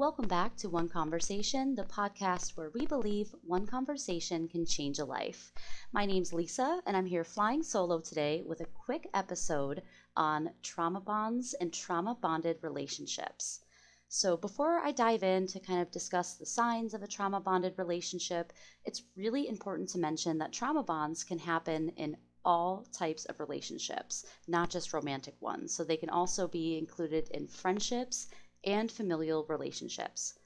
Welcome back to One Conversation, the podcast where we believe one conversation can change a life. My name's Lisa, and I'm here flying solo today with a quick episode on trauma bonds and trauma bonded relationships. So, before I dive in to kind of discuss the signs of a trauma bonded relationship, it's really important to mention that trauma bonds can happen in all types of relationships, not just romantic ones. So, they can also be included in friendships and familial relationships.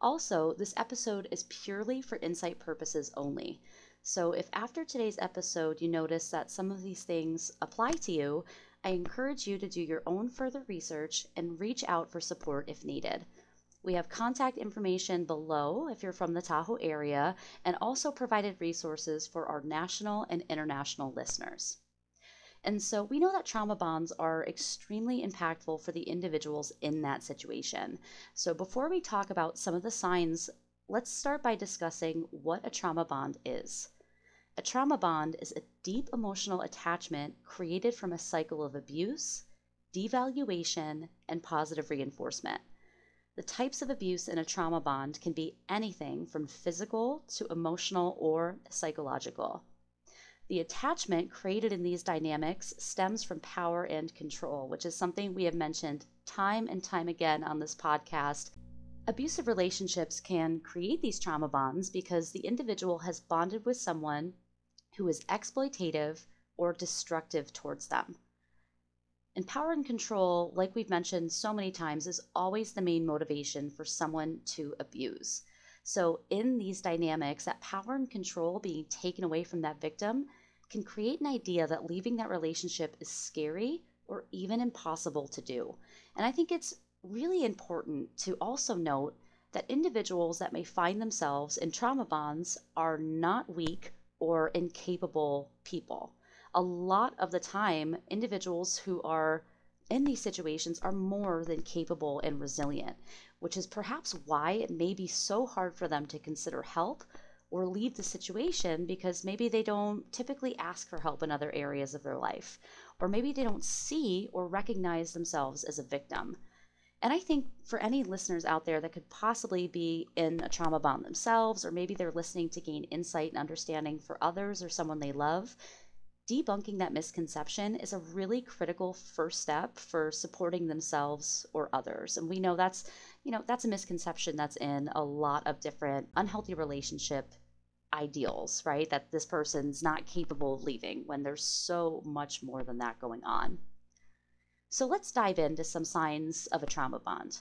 Also, this episode is purely for insight purposes only. So, if after today's episode you notice that some of these things apply to you, I encourage you to do your own further research and reach out for support if needed. We have contact information below if you're from the Tahoe area and also provided resources for our national and international listeners. And so we know that trauma bonds are extremely impactful for the individuals in that situation. So before we talk about some of the signs, let's start by discussing what a trauma bond is. A trauma bond is a deep emotional attachment created from a cycle of abuse, devaluation, and positive reinforcement. The types of abuse in a trauma bond can be anything from physical to emotional or psychological. The attachment created in these dynamics stems from power and control, which is something we have mentioned time and time again on this podcast. Abusive relationships can create these trauma bonds because the individual has bonded with someone who is exploitative or destructive towards them. And power and control, like we've mentioned so many times, is always the main motivation for someone to abuse. So, in these dynamics, that power and control being taken away from that victim can create an idea that leaving that relationship is scary or even impossible to do. And I think it's really important to also note that individuals that may find themselves in trauma bonds are not weak or incapable people. A lot of the time, individuals who are in these situations are more than capable and resilient, which is perhaps why it may be so hard for them to consider help or leave the situation because maybe they don't typically ask for help in other areas of their life, or maybe they don't see or recognize themselves as a victim. And I think for any listeners out there that could possibly be in a trauma bond themselves, or maybe they're listening to gain insight and understanding for others or someone they love, debunking that misconception is a really critical first step for supporting themselves or others. And we know that's, you know, that's a misconception that's in a lot of different unhealthy relationship ideals, right? That this person's not capable of leaving when there's so much more than that going on. So let's dive into some signs of a trauma bond.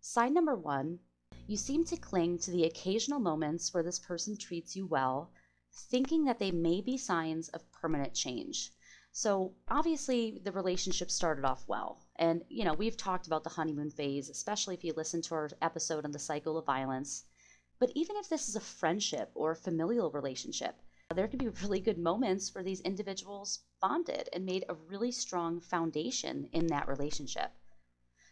Sign number one you seem to cling to the occasional moments where this person treats you well, thinking that they may be signs of permanent change. So, obviously, the relationship started off well. And, you know, we've talked about the honeymoon phase, especially if you listen to our episode on the cycle of violence. But even if this is a friendship or a familial relationship, there can be really good moments where these individuals bonded and made a really strong foundation in that relationship.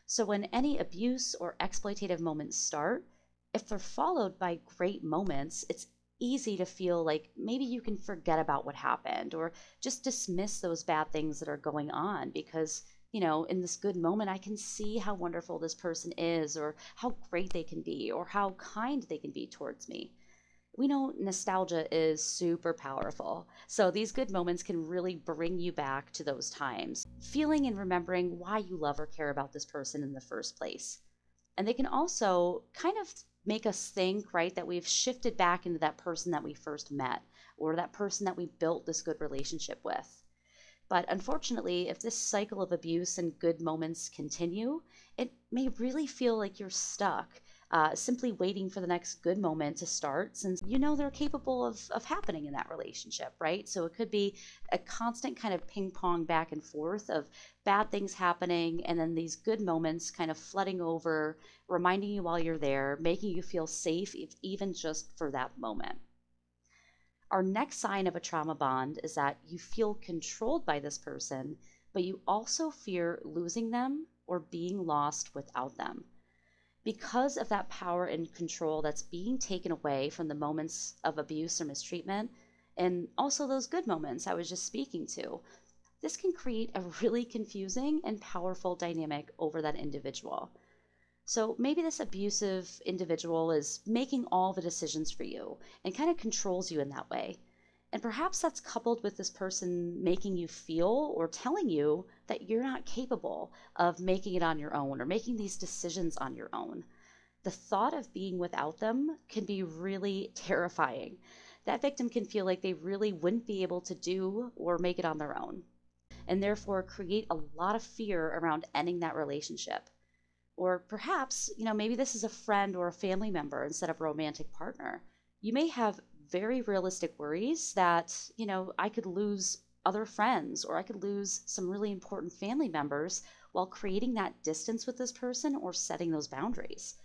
So when any abuse or exploitative moments start, if they're followed by great moments, it's easy to feel like maybe you can forget about what happened or just dismiss those bad things that are going on because you know, in this good moment, I can see how wonderful this person is, or how great they can be, or how kind they can be towards me we know nostalgia is super powerful. So these good moments can really bring you back to those times, feeling and remembering why you love or care about this person in the first place. And they can also kind of make us think, right, that we've shifted back into that person that we first met or that person that we built this good relationship with. But unfortunately, if this cycle of abuse and good moments continue, it may really feel like you're stuck uh, simply waiting for the next good moment to start since you know they're capable of, of happening in that relationship, right? So it could be a constant kind of ping pong back and forth of bad things happening and then these good moments kind of flooding over, reminding you while you're there, making you feel safe, if, even just for that moment. Our next sign of a trauma bond is that you feel controlled by this person, but you also fear losing them or being lost without them because of that power and control that's being taken away from the moments of abuse or mistreatment, and also those good moments I was just speaking to, this can create a really confusing and powerful dynamic over that individual. So maybe this abusive individual is making all the decisions for you and kind of controls you in that way. And perhaps that's coupled with this person making you feel or telling you that you're not capable of making it on your own or making these decisions on your own. The thought of being without them can be really terrifying. That victim can feel like they really wouldn't be able to do or make it on their own, and therefore create a lot of fear around ending that relationship. Or perhaps, you know, maybe this is a friend or a family member instead of a romantic partner. You may have very realistic worries that, you know, I could lose other friends or I could lose some really important family members while creating that distance with this person or setting those boundaries.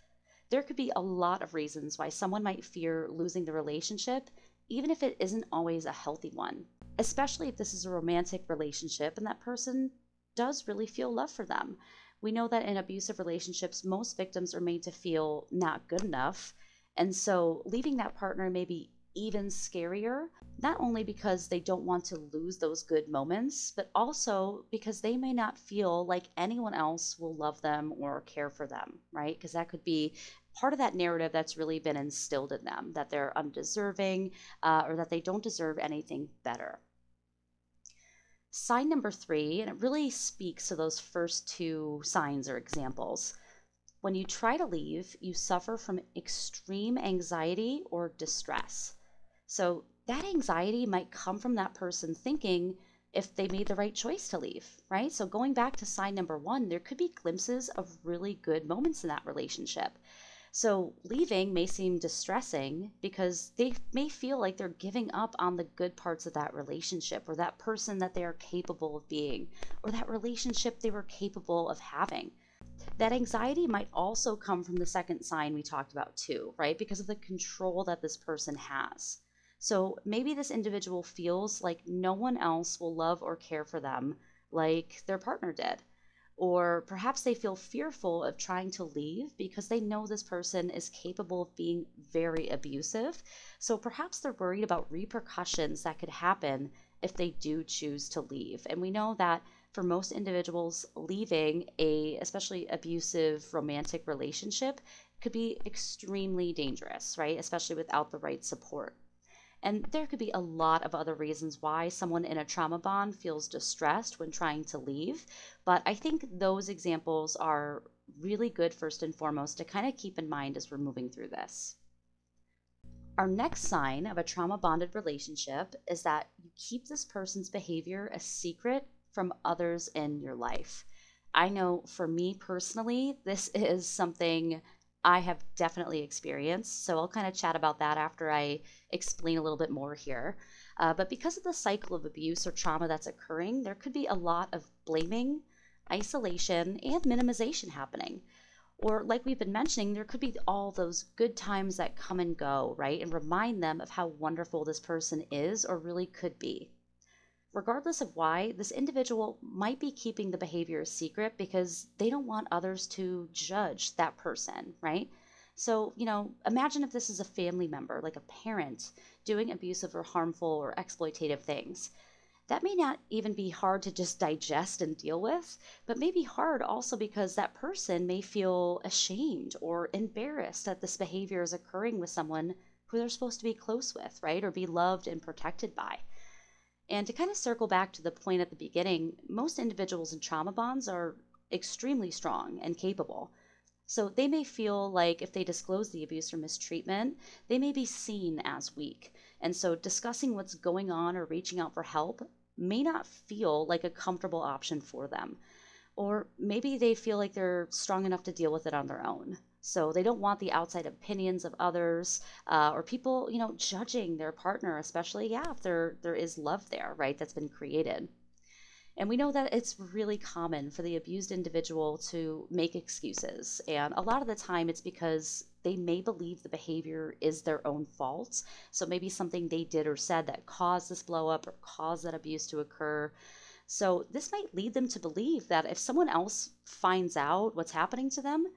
There could be a lot of reasons why someone might fear losing the relationship, even if it isn't always a healthy one, especially if this is a romantic relationship and that person does really feel love for them. We know that in abusive relationships, most victims are made to feel not good enough. And so leaving that partner may be even scarier, not only because they don't want to lose those good moments, but also because they may not feel like anyone else will love them or care for them, right? Because that could be part of that narrative that's really been instilled in them that they're undeserving uh, or that they don't deserve anything better. Sign number three, and it really speaks to those first two signs or examples. When you try to leave, you suffer from extreme anxiety or distress. So, that anxiety might come from that person thinking if they made the right choice to leave, right? So, going back to sign number one, there could be glimpses of really good moments in that relationship. So leaving may seem distressing because they may feel like they're giving up on the good parts of that relationship or that person that they are capable of being or that relationship they were capable of having. That anxiety might also come from the second sign we talked about too, right? Because of the control that this person has. So maybe this individual feels like no one else will love or care for them like their partner did or perhaps they feel fearful of trying to leave because they know this person is capable of being very abusive. So perhaps they're worried about repercussions that could happen if they do choose to leave. And we know that for most individuals, leaving a especially abusive romantic relationship could be extremely dangerous, right? Especially without the right support. And there could be a lot of other reasons why someone in a trauma bond feels distressed when trying to leave. But I think those examples are really good, first and foremost, to kind of keep in mind as we're moving through this. Our next sign of a trauma bonded relationship is that you keep this person's behavior a secret from others in your life. I know for me personally, this is something I have definitely experienced. So I'll kind of chat about that after I explain a little bit more here. Uh, but because of the cycle of abuse or trauma that's occurring, there could be a lot of blaming, isolation, and minimization happening. Or, like we've been mentioning, there could be all those good times that come and go, right? And remind them of how wonderful this person is or really could be regardless of why, this individual might be keeping the behavior a secret because they don't want others to judge that person, right? So, you know, imagine if this is a family member, like a parent, doing abusive or harmful or exploitative things. That may not even be hard to just digest and deal with, but may be hard also because that person may feel ashamed or embarrassed that this behavior is occurring with someone who they're supposed to be close with, right? Or be loved and protected by. And to kind of circle back to the point at the beginning, most individuals in trauma bonds are extremely strong and capable. So they may feel like if they disclose the abuse or mistreatment, they may be seen as weak. And so discussing what's going on or reaching out for help may not feel like a comfortable option for them. Or maybe they feel like they're strong enough to deal with it on their own. So they don't want the outside opinions of others uh, or people, you know, judging their partner, especially yeah, if there there is love there, right? That's been created. And we know that it's really common for the abused individual to make excuses. And a lot of the time it's because they may believe the behavior is their own fault. So maybe something they did or said that caused this blow up or caused that abuse to occur. So this might lead them to believe that if someone else finds out what's happening to them,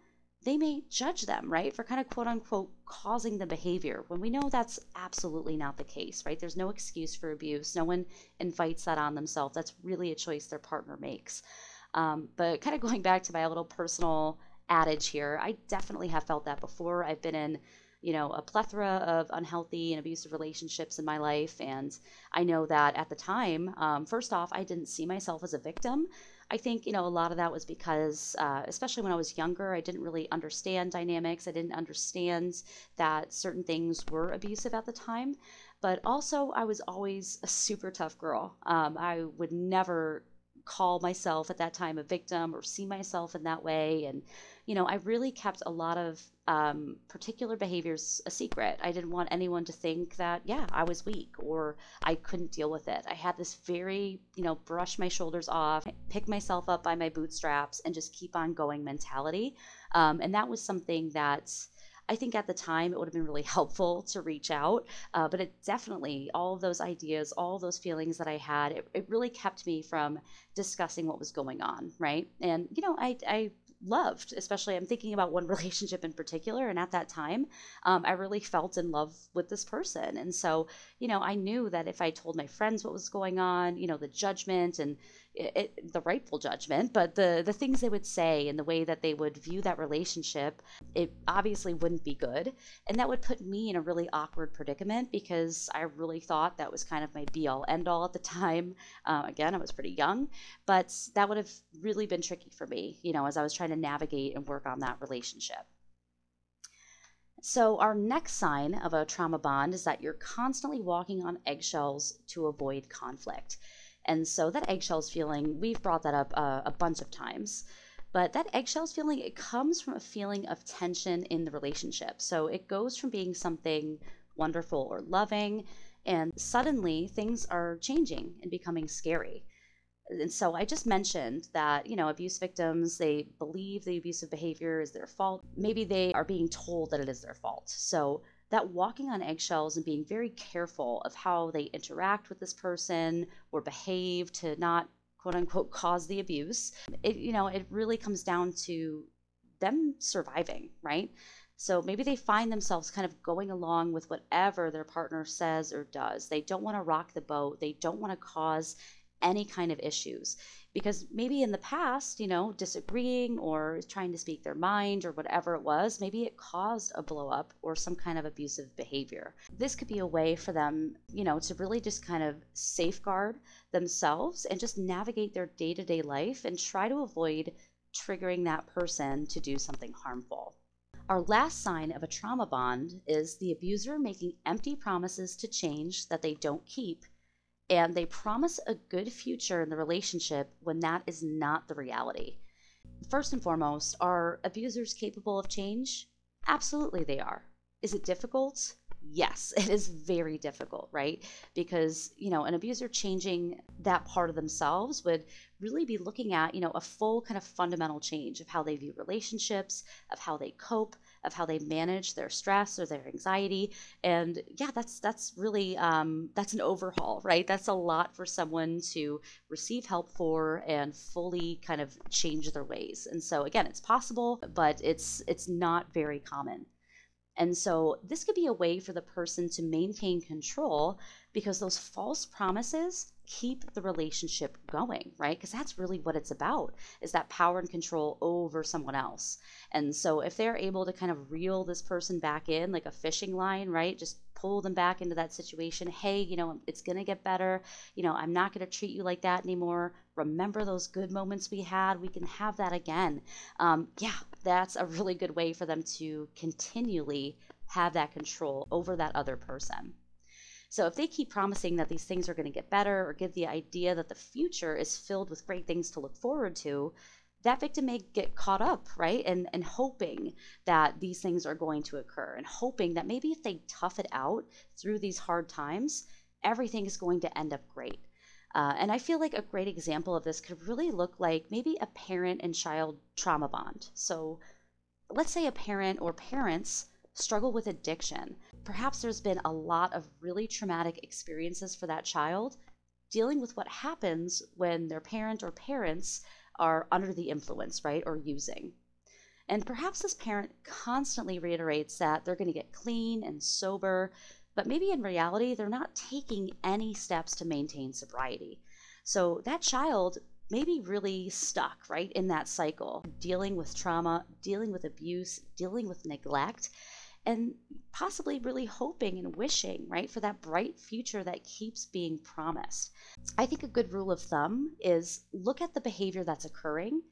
they may judge them, right, for kind of quote unquote causing the behavior when we know that's absolutely not the case, right? There's no excuse for abuse. No one invites that on themselves. That's really a choice their partner makes. Um, but kind of going back to my little personal adage here. I definitely have felt that before. I've been in you know, a plethora of unhealthy and abusive relationships in my life. And I know that at the time, um, first off, I didn't see myself as a victim. I think, you know, a lot of that was because, uh, especially when I was younger, I didn't really understand dynamics. I didn't understand that certain things were abusive at the time. But also, I was always a super tough girl. Um, I would never call myself at that time a victim or see myself in that way. And, you know, I really kept a lot of um, particular behaviors a secret. I didn't want anyone to think that, yeah, I was weak or I couldn't deal with it. I had this very, you know, brush my shoulders off, pick myself up by my bootstraps, and just keep on going mentality. Um, and that was something that. I think at the time it would have been really helpful to reach out, uh, but it definitely, all those ideas, all those feelings that I had, it, it really kept me from discussing what was going on, right? And, you know, I, I loved, especially I'm thinking about one relationship in particular. And at that time, um, I really felt in love with this person. And so, you know, I knew that if I told my friends what was going on, you know, the judgment and it, the rightful judgment, but the the things they would say and the way that they would view that relationship, it obviously wouldn't be good, and that would put me in a really awkward predicament because I really thought that was kind of my be all end all at the time. Uh, again, I was pretty young, but that would have really been tricky for me, you know, as I was trying to navigate and work on that relationship. So, our next sign of a trauma bond is that you're constantly walking on eggshells to avoid conflict. And so that eggshells feeling, we've brought that up uh, a bunch of times. But that eggshells feeling, it comes from a feeling of tension in the relationship. So it goes from being something wonderful or loving, and suddenly things are changing and becoming scary. And so I just mentioned that, you know, abuse victims, they believe the abusive behavior is their fault. Maybe they are being told that it is their fault. So that walking on eggshells and being very careful of how they interact with this person or behave to not quote unquote cause the abuse it you know it really comes down to them surviving right? So maybe they find themselves kind of going along with whatever their partner says or does. They don't want to rock the boat. They don't want to cause any kind of issues because maybe in the past, you know, disagreeing or trying to speak their mind or whatever it was, maybe it caused a blow up or some kind of abusive behavior. This could be a way for them, you know, to really just kind of safeguard themselves and just navigate their day to day life and try to avoid triggering that person to do something harmful. Our last sign of a trauma bond is the abuser making empty promises to change that they don't keep and they promise a good future in the relationship when that is not the reality. First and foremost, are abusers capable of change? Absolutely, they are. Is it difficult? Yes, it is very difficult, right? Because, you know, an abuser changing that part of themselves would really be looking at, you know, a full kind of fundamental change of how they view relationships, of how they cope, of how they manage their stress or their anxiety. And yeah, that's that's really um, that's an overhaul, right? That's a lot for someone to receive help for and fully kind of change their ways. And so again, it's possible, but it's it's not very common. And so this could be a way for the person to maintain control because those false promises keep the relationship going, right? Because that's really what it's about is that power and control over someone else. And so if they're able to kind of reel this person back in like a fishing line, right? Just pull them back into that situation. Hey, you know, it's going to get better. You know, I'm not going to treat you like that anymore. Remember those good moments we had? We can have that again. Um, yeah, that's a really good way for them to continually have that control over that other person. So if they keep promising that these things are going to get better or give the idea that the future is filled with great things to look forward to, that victim may get caught up, right? And and hoping that these things are going to occur and hoping that maybe if they tough it out through these hard times, everything is going to end up great. Uh, and I feel like a great example of this could really look like maybe a parent and child trauma bond. So let's say a parent or parents struggle with addiction. Perhaps there's been a lot of really traumatic experiences for that child dealing with what happens when their parent or parents are under the influence, right, or using. And perhaps this parent constantly reiterates that they're going to get clean and sober, but maybe in reality, they're not taking any steps to maintain sobriety. So that child maybe really stuck right in that cycle, dealing with trauma, dealing with abuse, dealing with neglect, and possibly really hoping and wishing, right, for that bright future that keeps being promised. I think a good rule of thumb is look at the behavior that's occurring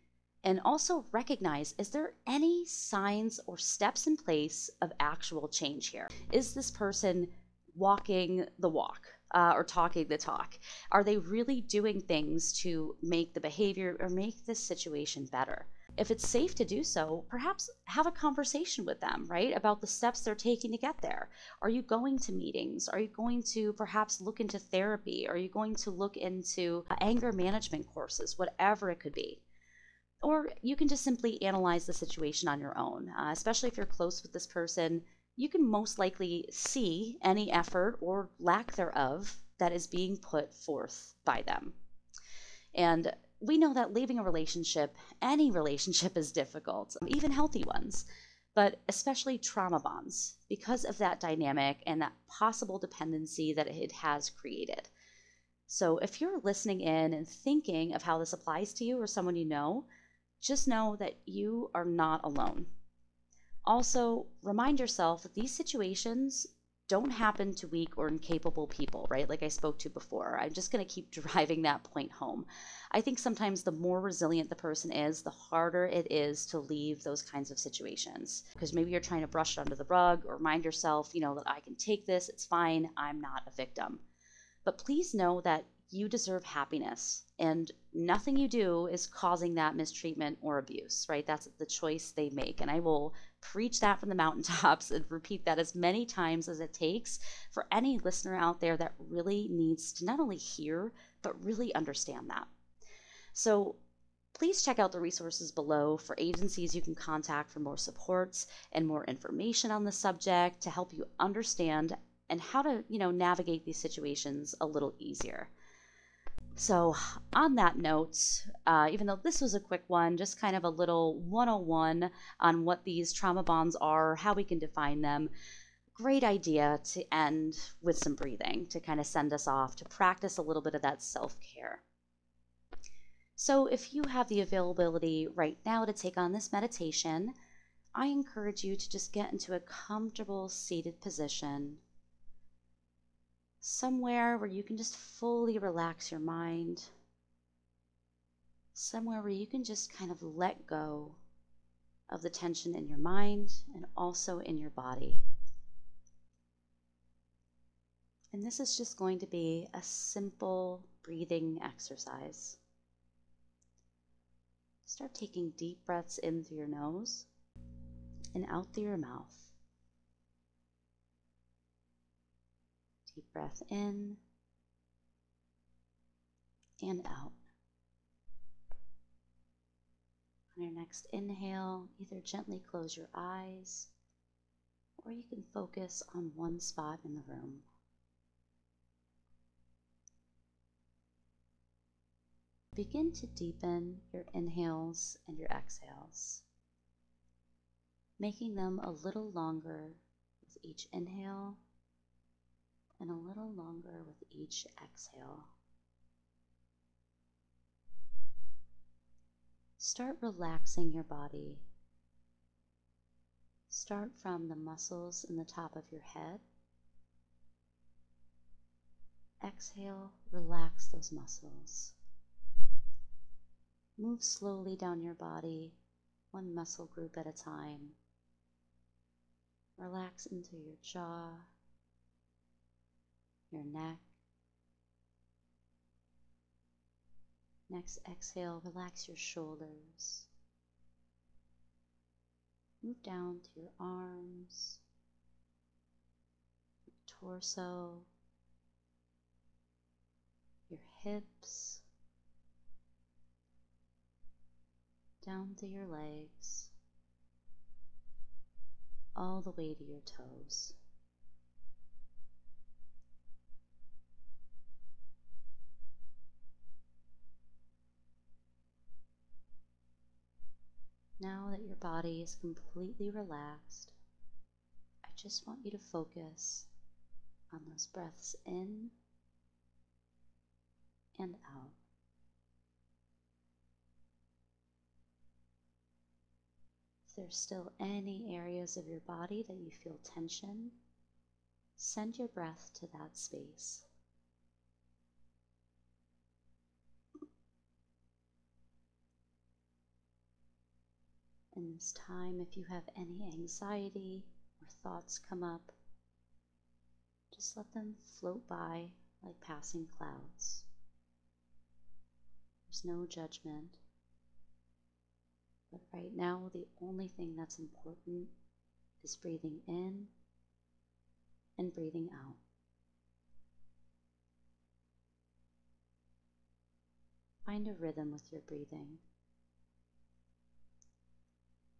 and also recognize is there any signs or steps in place of actual change here? Is this person walking the walk? Uh, or talking the talk? Are they really doing things to make the behavior or make this situation better? if it's safe to do so, perhaps have a conversation with them, right, about the steps they're taking to get there. Are you going to meetings? Are you going to perhaps look into therapy? Are you going to look into uh, anger management courses, whatever it could be? Or you can just simply analyze the situation on your own, uh, especially if you're close with this person. You can most likely see any effort or lack thereof that is being put forth by them. And we know that leaving a relationship, any relationship, is difficult, even healthy ones, but especially trauma bonds, because of that dynamic and that possible dependency that it has created. So, if you're listening in and thinking of how this applies to you or someone you know, just know that you are not alone. Also, remind yourself that these situations don't happen to weak or incapable people, right? Like I spoke to before. I'm just going to keep driving that point home. I think sometimes the more resilient the person is, the harder it is to leave those kinds of situations. Because maybe you're trying to brush it under the rug or remind yourself, you know, that I can take this, it's fine, I'm not a victim. But please know that you deserve happiness and nothing you do is causing that mistreatment or abuse, right? That's the choice they make. And I will preach that from the mountaintops and repeat that as many times as it takes for any listener out there that really needs to not only hear, but really understand that. So please check out the resources below for agencies you can contact for more supports and more information on the subject to help you understand and how to, you know, navigate these situations a little easier. So, on that note, uh, even though this was a quick one, just kind of a little 101 on what these trauma bonds are, how we can define them. Great idea to end with some breathing to kind of send us off to practice a little bit of that self care. So, if you have the availability right now to take on this meditation, I encourage you to just get into a comfortable seated position somewhere where you can just fully relax your mind, somewhere where you can just kind of let go of the tension in your mind and also in your body. And this is just going to be a simple breathing exercise. Start taking deep breaths in through your nose and out through your mouth. Deep breath in and out. On your next inhale, either gently close your eyes or you can focus on one spot in the room. Begin to deepen your inhales and your exhales, making them a little longer with each inhale and a little longer with each exhale. Start relaxing your body. Start from the muscles in the top of your head. Exhale, relax those muscles. Move slowly down your body, one muscle group at a time. Relax into your jaw, your neck. Next exhale, relax your shoulders. Move down to your arms, your torso, your hips, down to your legs, all the way to your toes. Now that your body is completely relaxed, I just want you to focus on those breaths in and out. If there's still any areas of your body that you feel tension, send your breath to that space. In this time, if you have any anxiety or thoughts come up, just let them float by like passing clouds. There's no judgment. But right now, the only thing that's important is breathing in and breathing out. Find a rhythm with your breathing.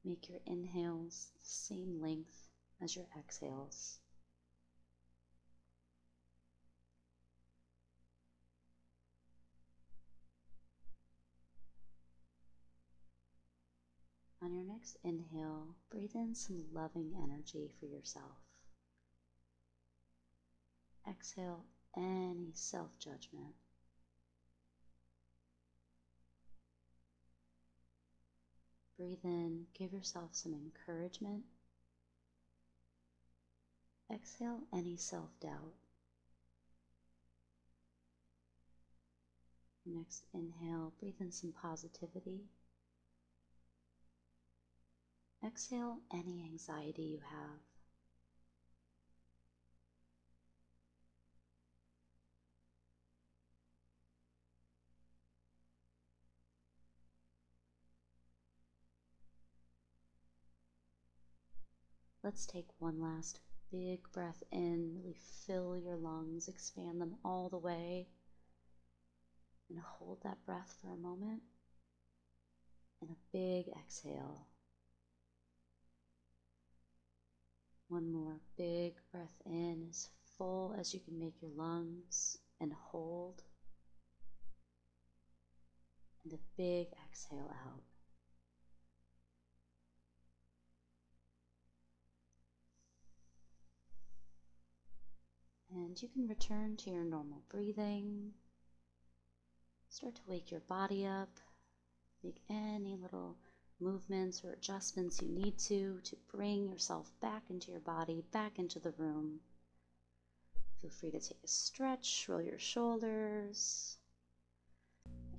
Make your inhales the same length as your exhales. On your next inhale, breathe in some loving energy for yourself. Exhale any self judgment. Breathe in, give yourself some encouragement. Exhale any self doubt. Next inhale, breathe in some positivity. Exhale any anxiety you have. Let's take one last big breath in, really fill your lungs, expand them all the way, and hold that breath for a moment. And a big exhale. One more big breath in, as full as you can make your lungs, and hold. And a big exhale out. And you can return to your normal breathing. Start to wake your body up. Make any little movements or adjustments you need to to bring yourself back into your body, back into the room. Feel free to take a stretch, roll your shoulders,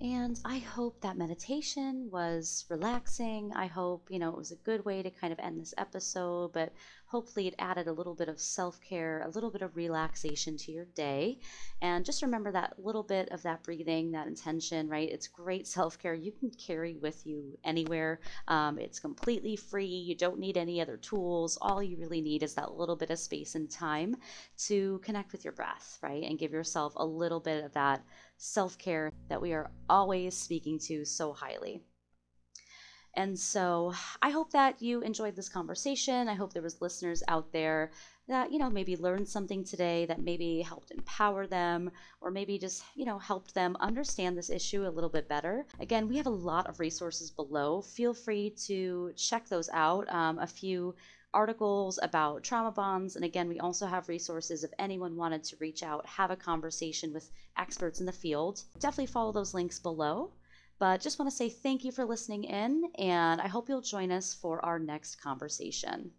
and I hope that meditation was relaxing. I hope, you know, it was a good way to kind of end this episode, but hopefully it added a little bit of self care, a little bit of relaxation to your day. And just remember that little bit of that breathing, that intention, right? It's great self care you can carry with you anywhere. Um, it's completely free. You don't need any other tools. All you really need is that little bit of space and time to connect with your breath, right? And give yourself a little bit of that self care that we are always speaking to so highly. And so I hope that you enjoyed this conversation. I hope there was listeners out there that, you know, maybe learned something today that maybe helped empower them or maybe just, you know, helped them understand this issue a little bit better. Again, we have a lot of resources below. Feel free to check those out. Um, a few articles about trauma bonds. And again, we also have resources if anyone wanted to reach out, have a conversation with experts in the field. Definitely follow those links below. But just want to say thank you for listening in, and I hope you'll join us for our next conversation.